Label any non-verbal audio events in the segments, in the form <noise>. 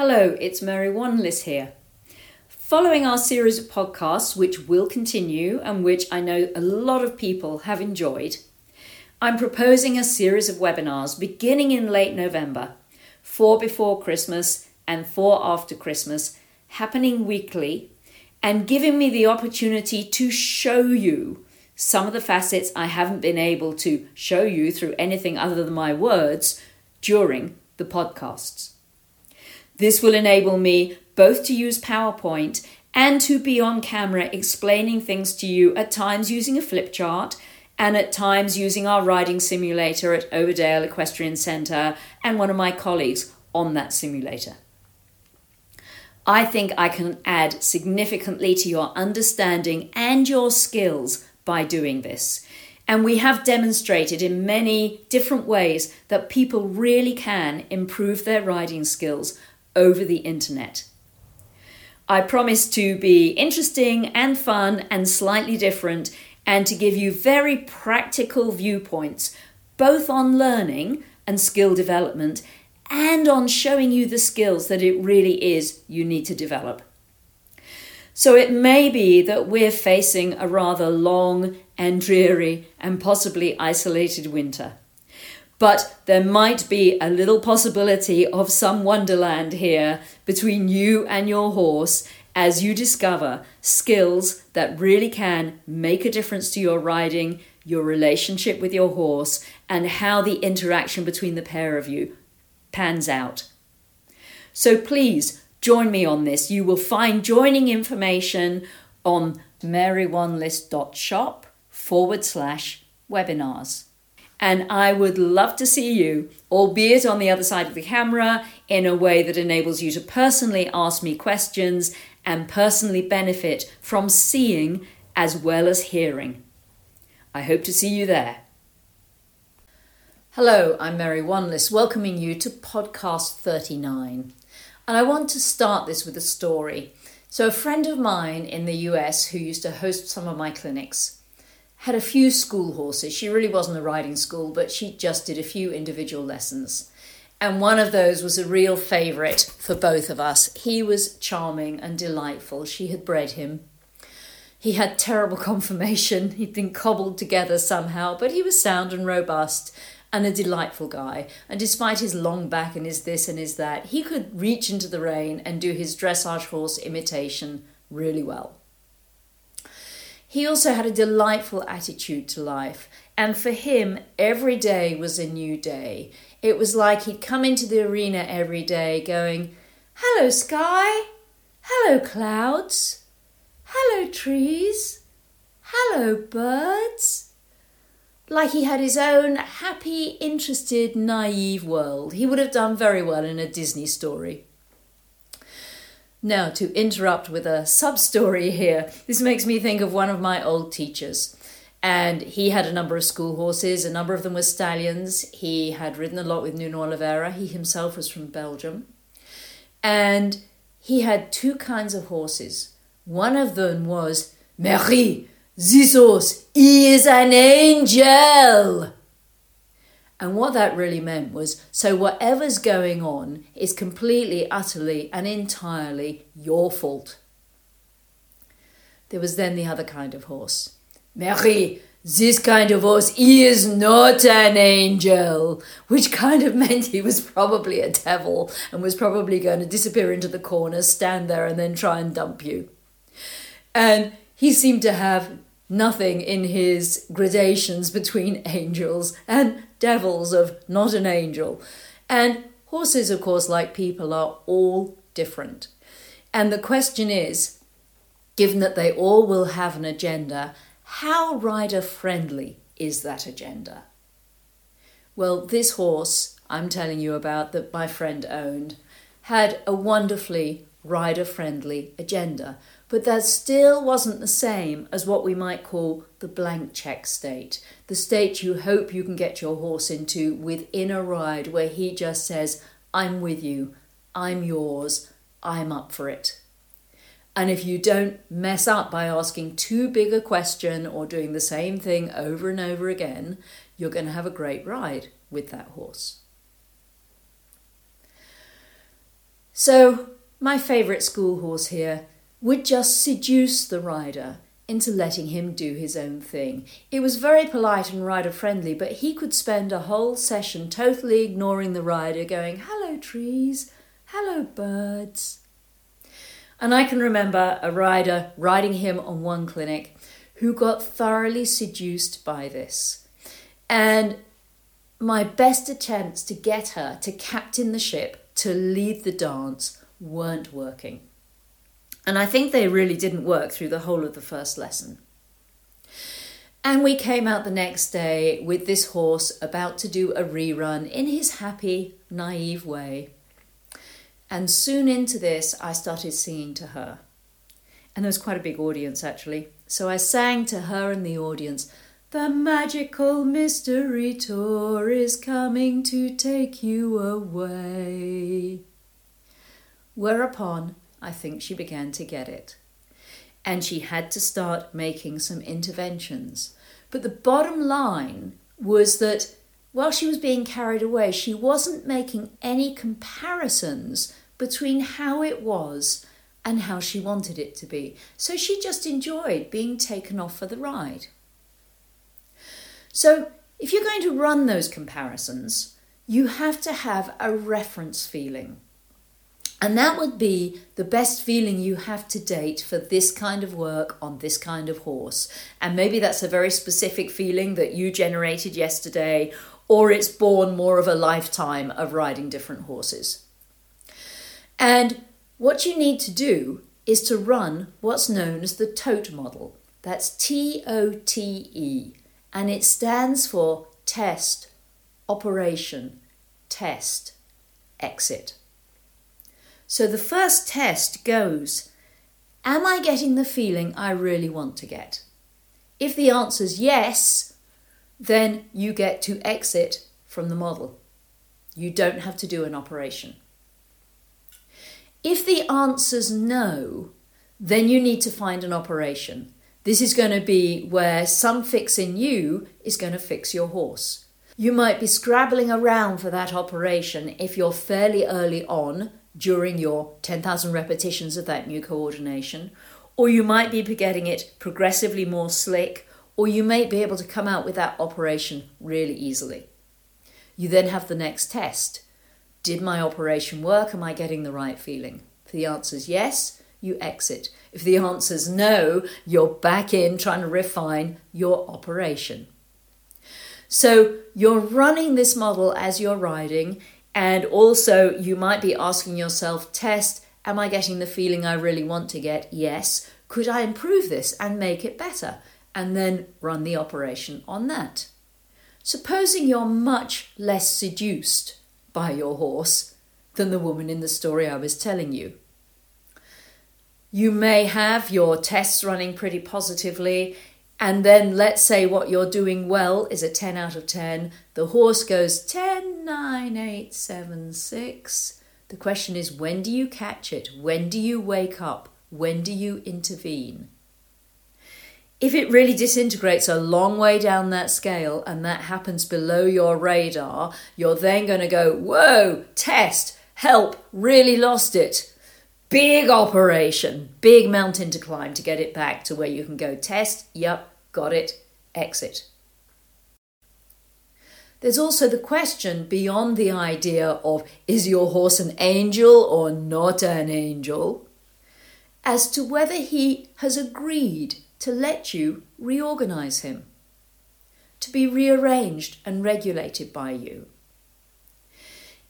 Hello, it's Mary Wanless here. Following our series of podcasts, which will continue and which I know a lot of people have enjoyed, I'm proposing a series of webinars beginning in late November, four before Christmas and four after Christmas, happening weekly and giving me the opportunity to show you some of the facets I haven't been able to show you through anything other than my words during the podcasts. This will enable me both to use PowerPoint and to be on camera explaining things to you at times using a flip chart and at times using our riding simulator at Overdale Equestrian Centre and one of my colleagues on that simulator. I think I can add significantly to your understanding and your skills by doing this. And we have demonstrated in many different ways that people really can improve their riding skills over the internet. I promise to be interesting and fun and slightly different and to give you very practical viewpoints, both on learning and skill development and on showing you the skills that it really is you need to develop. So it may be that we're facing a rather long and dreary and possibly isolated winter. But there might be a little possibility of some wonderland here between you and your horse as you discover skills that really can make a difference to your riding, your relationship with your horse, and how the interaction between the pair of you pans out. So please join me on this. You will find joining information on marywanless.shop forward slash webinars and I would love to see you, albeit on the other side of the camera, in a way that enables you to personally ask me questions and personally benefit from seeing as well as hearing. I hope to see you there. Hello, I'm Mary Wanless, welcoming you to podcast 39. And I want to start this with a story. So, a friend of mine in the US who used to host some of my clinics had a few school horses. She really wasn't a riding school, but she just did a few individual lessons. And one of those was a real favourite for both of us. He was charming and delightful. She had bred him. He had terrible <laughs> conformation. He'd been cobbled together somehow, but he was sound and robust and a delightful guy. And despite his long back and his this and his that, he could reach into the rein and do his dressage horse imitation really well. He also had a delightful attitude to life, and for him, every day was a new day. It was like he'd come into the arena every day going, Hello, sky! Hello, clouds! Hello, trees! Hello, birds! Like he had his own happy, interested, naive world. He would have done very well in a Disney story. Now, to interrupt with a sub story here, this makes me think of one of my old teachers. And he had a number of school horses, a number of them were stallions. He had ridden a lot with Nuno Oliveira. He himself was from Belgium. And he had two kinds of horses. One of them was Marie, this horse is an angel. And what that really meant was so whatever's going on is completely, utterly, and entirely your fault. There was then the other kind of horse. Marie, this kind of horse is not an angel, which kind of <laughs> meant he was probably a devil and was probably going to disappear into the corner, stand there, and then try and dump you. And he seemed to have nothing in his gradations between angels and devils of not an angel. And horses, of course, like people, are all different. And the question is given that they all will have an agenda, how rider friendly is that agenda? Well, this horse I'm telling you about that my friend owned had a wonderfully rider friendly agenda, but that still wasn't the same as what we might call the blank check state, the state you hope you can get your horse into within a ride where he just says, I'm with you, I'm yours, I'm up for it. And if you don't mess up by asking too big a question or doing the same thing over and over again, you're going to have a great ride with that horse. So, my favourite school horse here would just seduce the rider into letting him do his own thing. It was very polite and rider friendly, but he could spend a whole session totally ignoring the rider, going, Hello, trees, hello, birds. And I can remember a rider riding him on one clinic who got thoroughly seduced by this. And my best attempts to get her to captain the ship, to lead the dance, weren't working. And I think they really didn't work through the whole of the first lesson. And we came out the next day with this horse about to do a rerun in his happy, naive way. And soon into this, I started singing to her. And there was quite a big audience actually. So I sang to her and the audience, The magical mystery tour is coming to take you away. Whereupon, I think she began to get it. And she had to start making some interventions. But the bottom line was that while she was being carried away, she wasn't making any comparisons between how it was and how she wanted it to be. So she just enjoyed being taken off for the ride. So if you're going to run those comparisons, you have to have a reference feeling. And that would be the best feeling you have to date for this kind of work on this kind of horse. And maybe that's a very specific feeling that you generated yesterday, or it's born more of a lifetime of riding different horses. And what you need to do is to run what's known as the TOTE model. That's T O T E, and it stands for test, operation, test, exit. So the first test goes Am I getting the feeling I really want to get? If the answer is yes, then you get to exit from the model. You don't have to do an operation. If the answer's no, then you need to find an operation. This is going to be where some fix in you is going to fix your horse. You might be scrabbling around for that operation if you're fairly early on during your 10,000 repetitions of that new coordination, or you might be getting it progressively more slick, or you may be able to come out with that operation really easily. You then have the next test. Did my operation work? Am I getting the right feeling? If the answer is yes, you exit. If the answer is no, you're back in trying to refine your operation. So you're running this model as you're riding. And also, you might be asking yourself, test, am I getting the feeling I really want to get? Yes. Could I improve this and make it better? And then run the operation on that. Supposing you're much less seduced by your horse than the woman in the story I was telling you. You may have your tests running pretty positively and then let's say what you're doing well is a 10 out of 10. The horse goes 10, 9, 8, 7, 6. The question is when do you catch it? When do you wake up? When do you intervene? If it really disintegrates a long way down that scale and that happens below your radar, you're then going to go, whoa, test, help, really lost it big operation, big mountain to climb to get it back to where you can go test, yep, got it, exit. There's also the question beyond the idea of is your horse an angel or not an angel, as to whether he has agreed to let you reorganize him, to be rearranged and regulated by you.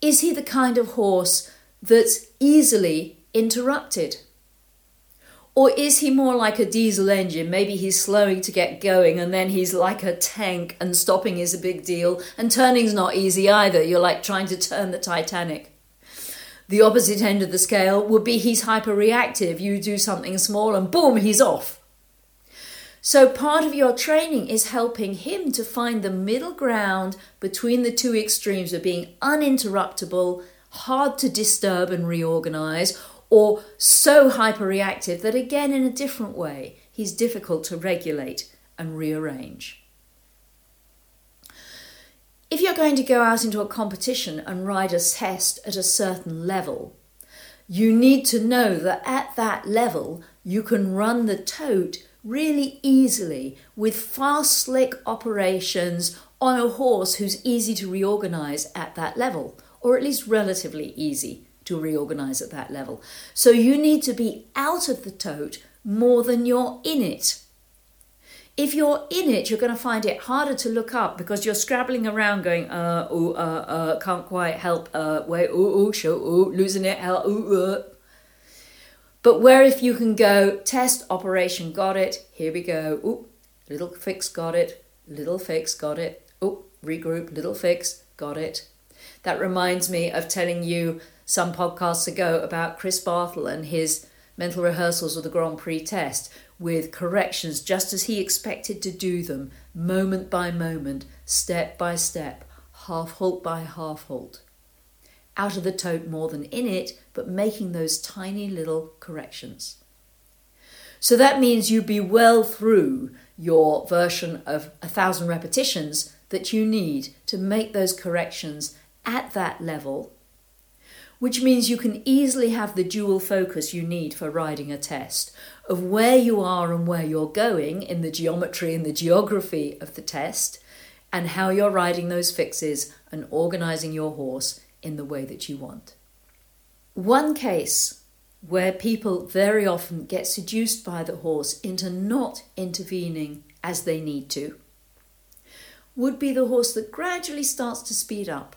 Is he the kind of horse that's easily interrupted? Or is he more like a diesel engine? Maybe he's slowing to get going and then he's like a tank and stopping is a big deal and turning's not easy either. You're like trying to turn the Titanic. The opposite end of the scale would be he's hyper reactive. You do something small and boom, he's off. So, part of your training is helping him to find the middle ground between the two extremes of being uninterruptible, hard to disturb and reorganize, or so hyperreactive that, again, in a different way, he's difficult to regulate and rearrange. If you're going to go out into a competition and ride a test at a certain level, you need to know that at that level you can run the tote really easily with fast, slick operations on a horse who's easy to reorganize at that level, or at least relatively easy to reorganize at that level. So you need to be out of the tote more than you're in it. If you're in it, you're going to find it harder to look up because you're scrabbling around going, uh, oh, uh, uh, can't quite help, uh, wait, oh, oh, show, oh, losing it, hell, oh, uh. But where if you can go, test, operation, got it, here we go, oh, little fix, got it, little fix, got it, oh, regroup, little fix, got it. That reminds me of telling you some podcasts ago about Chris Bartle and his mental rehearsals of the Grand Prix test with corrections just as he expected to do them, moment by moment, step by step, half halt by half halt. Out of the tote more than in it, but making those tiny little corrections. So that means you'd be well through your version of a thousand repetitions that you need to make those corrections at that level which means you can easily have the dual focus you need for riding a test of where you are and where you're going in the geometry and the geography of the test, and how you're riding those fixes and organizing your horse in the way that you want. One case where people very often get seduced by the horse into not intervening as they need to would be the horse that gradually starts to speed up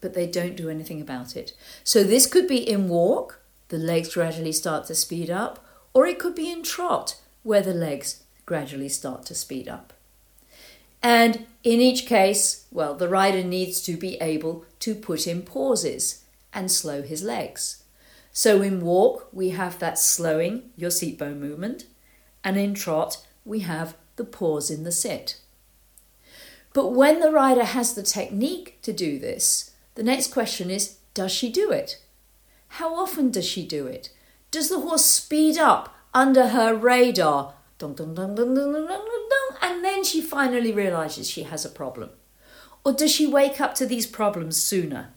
but they don't do anything about it. So this could be in walk, the legs gradually start to speed up, or it could be in trot, where the legs gradually start to speed up. And in each case, well, the rider needs to be able to put in pauses and slow his legs. So in walk, we have that slowing your seat bone movement, and in trot, we have the pause in the sit. But when the rider has the technique to do this, the next question is Does she do it? How often does she do it? Does the horse speed up under her radar? Dun, dun, dun, and then she finally realizes she has a problem? Or does she wake up to these problems sooner?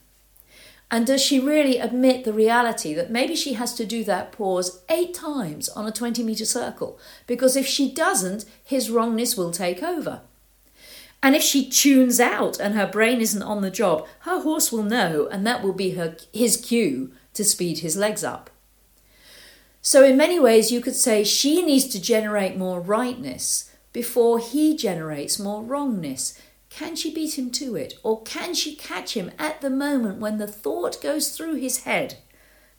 And does she really admit the reality that maybe she has to do that pause eight times on a 20 metre circle? Because if she doesn't, his wrongness will take over. And if she tunes out and her brain isn't on the job, her horse will know, and that will be her, his cue to speed his legs up. So, in many ways, you could say she needs to generate more rightness before he generates more wrongness. Can she beat him to it? Or can she catch him at the moment when the thought goes through his head?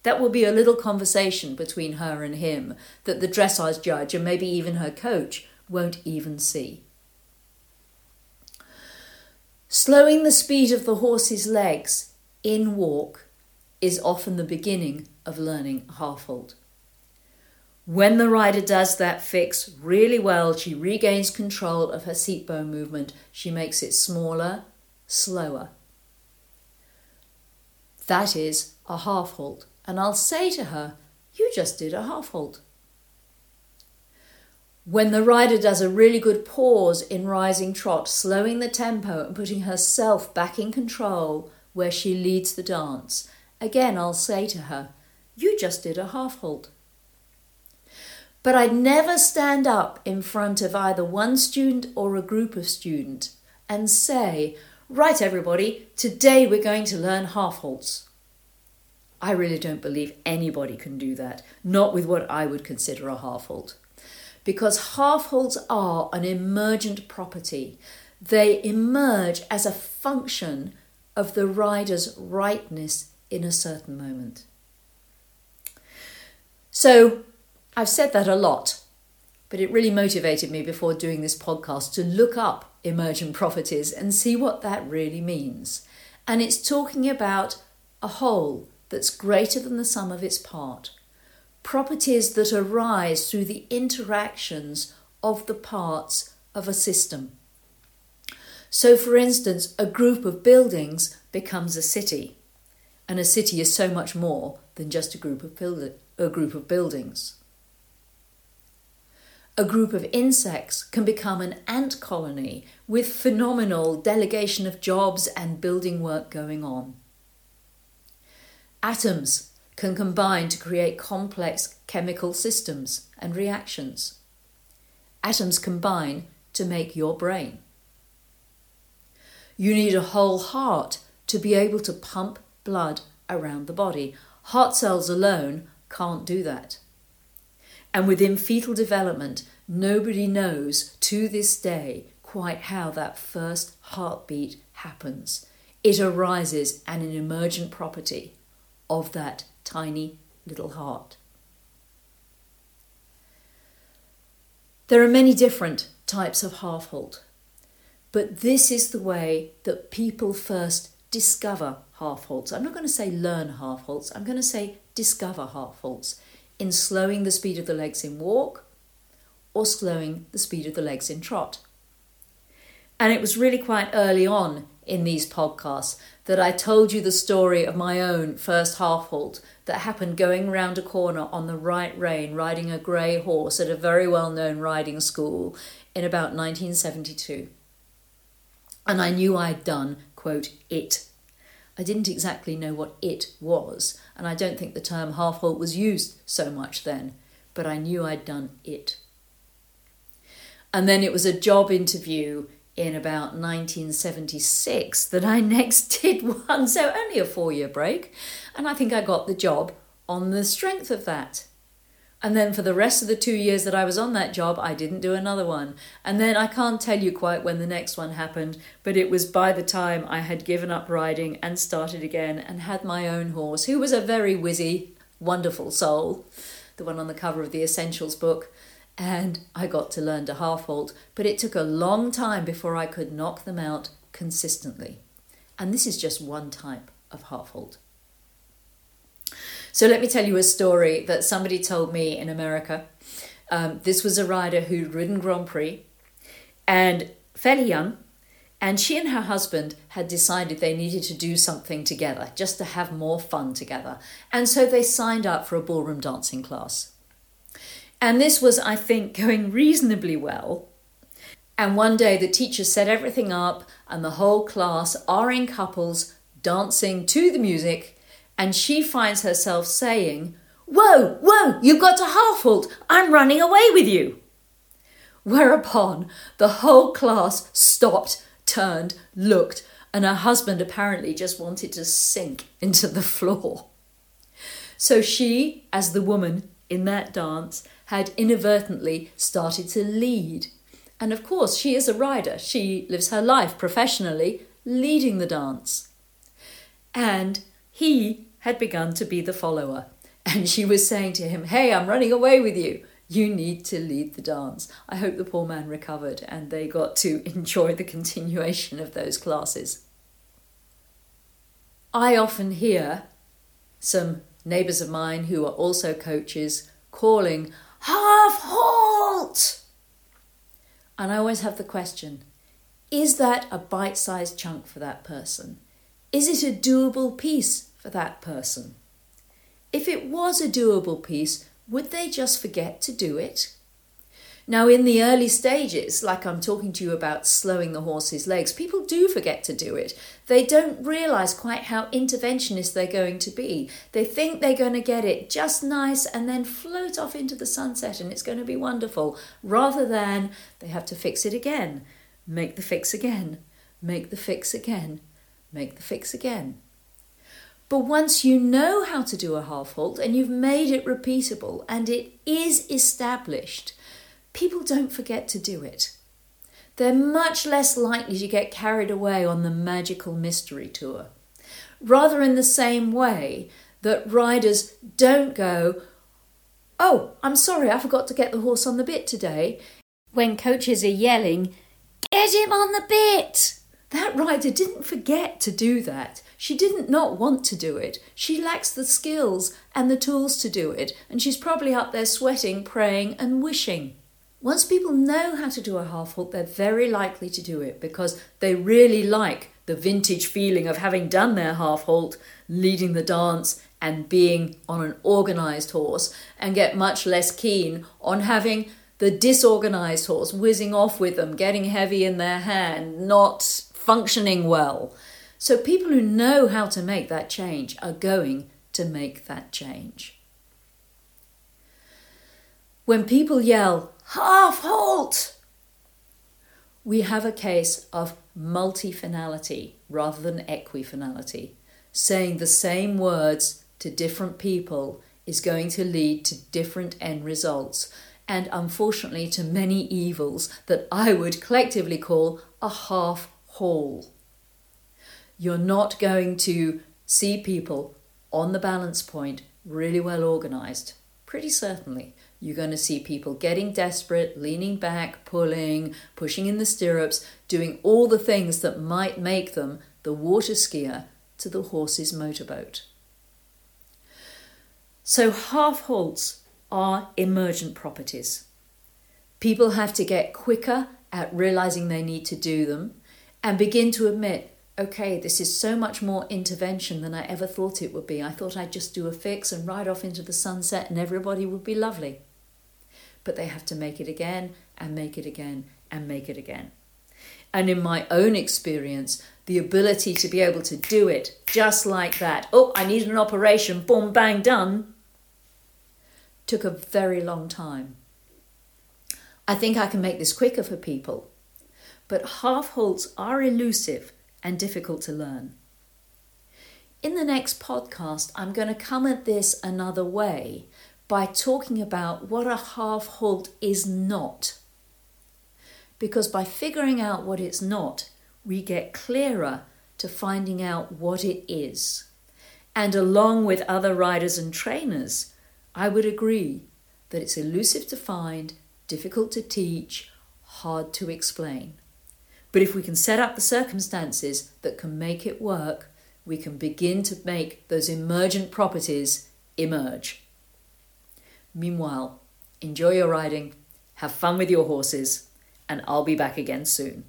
That will be a little conversation between her and him that the dressage judge and maybe even her coach won't even see. Slowing the speed of the horse's legs in walk is often the beginning of learning half halt. When the rider does that fix really well, she regains control of her seat bone movement. She makes it smaller, slower. That is a half halt. And I'll say to her, You just did a half halt. When the rider does a really good pause in rising trot, slowing the tempo and putting herself back in control where she leads the dance, again I'll say to her, You just did a half halt. But I'd never stand up in front of either one student or a group of students and say, Right, everybody, today we're going to learn half halts. I really don't believe anybody can do that, not with what I would consider a half halt because half halts are an emergent property. They emerge as a function of the rider's rightness in a certain moment. So I've said that a lot, but it really motivated me before doing this podcast to look up emergent properties and see what that really means. And it's talking about a whole that's greater than the sum of its part properties that arise through the interactions of the parts of a system. So, for instance, a group of buildings becomes a city, and a city is so much more than just a group of, build- a group of buildings. A group of insects can become an ant colony with phenomenal delegation of jobs and building work going on. Atoms can combine to create complex chemical systems and reactions. Atoms combine to make your brain. You need a whole heart to be able to pump blood around the body. Heart cells alone can't do that. And within fetal development, nobody knows to this day quite how that first heartbeat happens. It arises as an emergent property of that tiny little heart. There are many different types of half halt, but this is the way that people first discover half halts. I'm not going to say learn half halts, I'm going to say discover half halts in slowing the speed of the legs in walk or slowing the speed of the legs in trot. And it was really quite early on in these podcasts that I told you the story of my own first half halt that happened going round a corner on the right rein, riding a grey horse at a very well known riding school in about 1972. And I knew I'd done, quote, it. I didn't exactly know what it was, and I don't think the term half halt was used so much then, but I knew I'd done it. And then it was a job interview in about 1976 that I <laughs> next did one, so only a four year break. And I think I got the job on the strength of that. And then for the rest of the two years that I was on that job, I didn't do another one. And then I can't tell you quite when the next one happened, but it was by the time I had given up riding and started again and had my own horse, who was a very whizzy, wonderful soul, the one on the cover of the Essentials book and I got to learn to half halt, but it took a long time before I could knock them out consistently. And this is just one type of half halt. So let me tell you a story that somebody told me in America. Um, this was a rider who'd ridden Grand Prix and fairly young, and she and her husband had decided they needed to do something together, just to have more fun together. And so they signed up for a ballroom dancing class. And this was, I think, going reasonably well. And one day the teacher set everything up, and the whole class are in couples dancing to the music. And she finds herself saying, Whoa, whoa, you've got to half halt. I'm running away with you. Whereupon the whole class stopped, turned, looked, and her husband apparently just wanted to sink <laughs> into the floor. So she, as the woman in that dance, had inadvertently started to lead. And of course, she is a rider. She lives her life professionally leading the dance. And he had begun to be the follower. And she was saying to him, Hey, I'm running away with you. You need to lead the dance. I hope the poor man recovered and they got to <laughs> enjoy the continuation of those classes. I often hear some neighbours of mine who are also coaches calling, half halt! And I always have the question is that a bite sized chunk for that person? Is it a doable piece for that person? If it was a doable piece, would they just forget to do it? Now, in the early stages, like I'm talking to you about slowing the horse's legs, people do forget to do it. They don't realize quite how interventionist they're going to be. They think they're going to get it just nice and then float off into the sunset and it's going to be wonderful, rather than they have to fix it again, make the fix again, make the fix again, make the fix again. But once you know how to do a half halt and you've made it repeatable and it is established, people don't forget to do it. They're much less likely to get carried away on the magical mystery tour. Rather, in the same way that riders don't go, Oh, I'm sorry, I forgot to get the horse on the bit today, when coaches are yelling, Get him on the bit! That rider didn't forget to do that. She didn't not want to do it. She lacks the skills and the tools to do it, and she's probably up there sweating, praying, and wishing. Once people know how to do a half halt, they're very likely to do it because they really like the vintage feeling of having done their half halt, leading the dance, and being on an organized horse, and get much less keen on having the disorganized horse whizzing off with them, getting heavy in their hand, not functioning well. So, people who know how to make that change are going to make that change. When people yell, half halt, we have a case of multifinality rather than equifinality. Saying the same words to different people is going to lead to different end results and unfortunately to many evils that I would collectively call a half halt. You're not going to see people on the balance point really well organized, pretty certainly you're going to see people getting desperate, leaning back, pulling, pushing in the stirrups, doing all the things that might make them the water skier to the horse's motorboat. So, half halts are emergent properties. People have to get quicker at realizing they need to do them and begin to admit, okay, this is so much more intervention than I ever thought it would be. I thought I'd just do a fix and ride off into the sunset and everybody would be lovely but they have to make it again and make it again and make it again. And in my own experience, the ability to be able to do it just like that, oh, I need an operation, boom, bang, done, took a very long time. I think I can make this quicker for people, but half halts are elusive and difficult to learn. In the next podcast, I'm going to come at this another way by talking about what a half halt is not. Because by figuring out what it's not, we get clearer to finding out what it is. And along with other riders and trainers, I would agree that it's elusive to find, difficult to teach, hard to explain. But if we can set up the circumstances that can make it work, we can begin to make those emergent properties emerge. Meanwhile, enjoy your riding, have fun with your horses, and I'll be back again soon.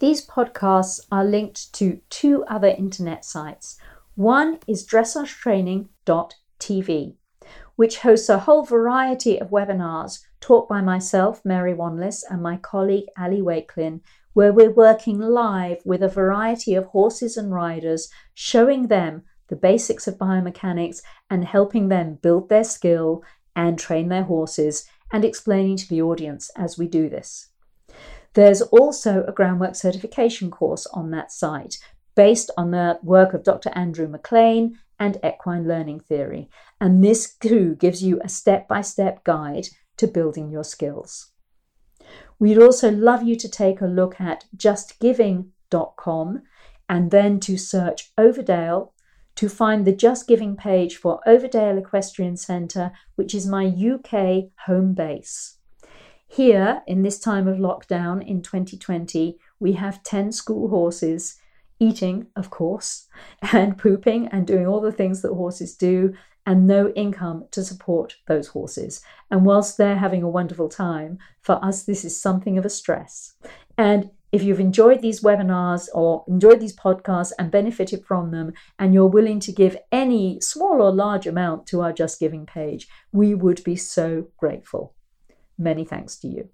These podcasts are linked to two other internet sites. One is dressagetraining.tv, which hosts a whole variety of webinars taught by myself, Mary Wanless, and my colleague Ali Wakelin, where we're working live with a variety of horses and riders, showing them the basics of biomechanics and helping them build their skill and train their horses and explaining to the audience as we do this. There's also a groundwork certification course on that site based on the work of Dr. Andrew McLean and equine learning theory. And this too gives you a step by step guide to building your skills. We'd also love you to take a look at justgiving.com and then to search Overdale to find the Just Giving page for Overdale Equestrian Centre, which is my UK home base. Here, in this time of lockdown in 2020, we have 10 school horses eating, of course, <laughs> and pooping and doing all the things that horses do, and no income to support those horses. And whilst they're having a wonderful time, for us, this is something of a stress. And if you've enjoyed these webinars or enjoyed these podcasts and benefited from them, and you're willing to give any small or large amount to our Just Giving page, we would be so grateful. Many thanks to you.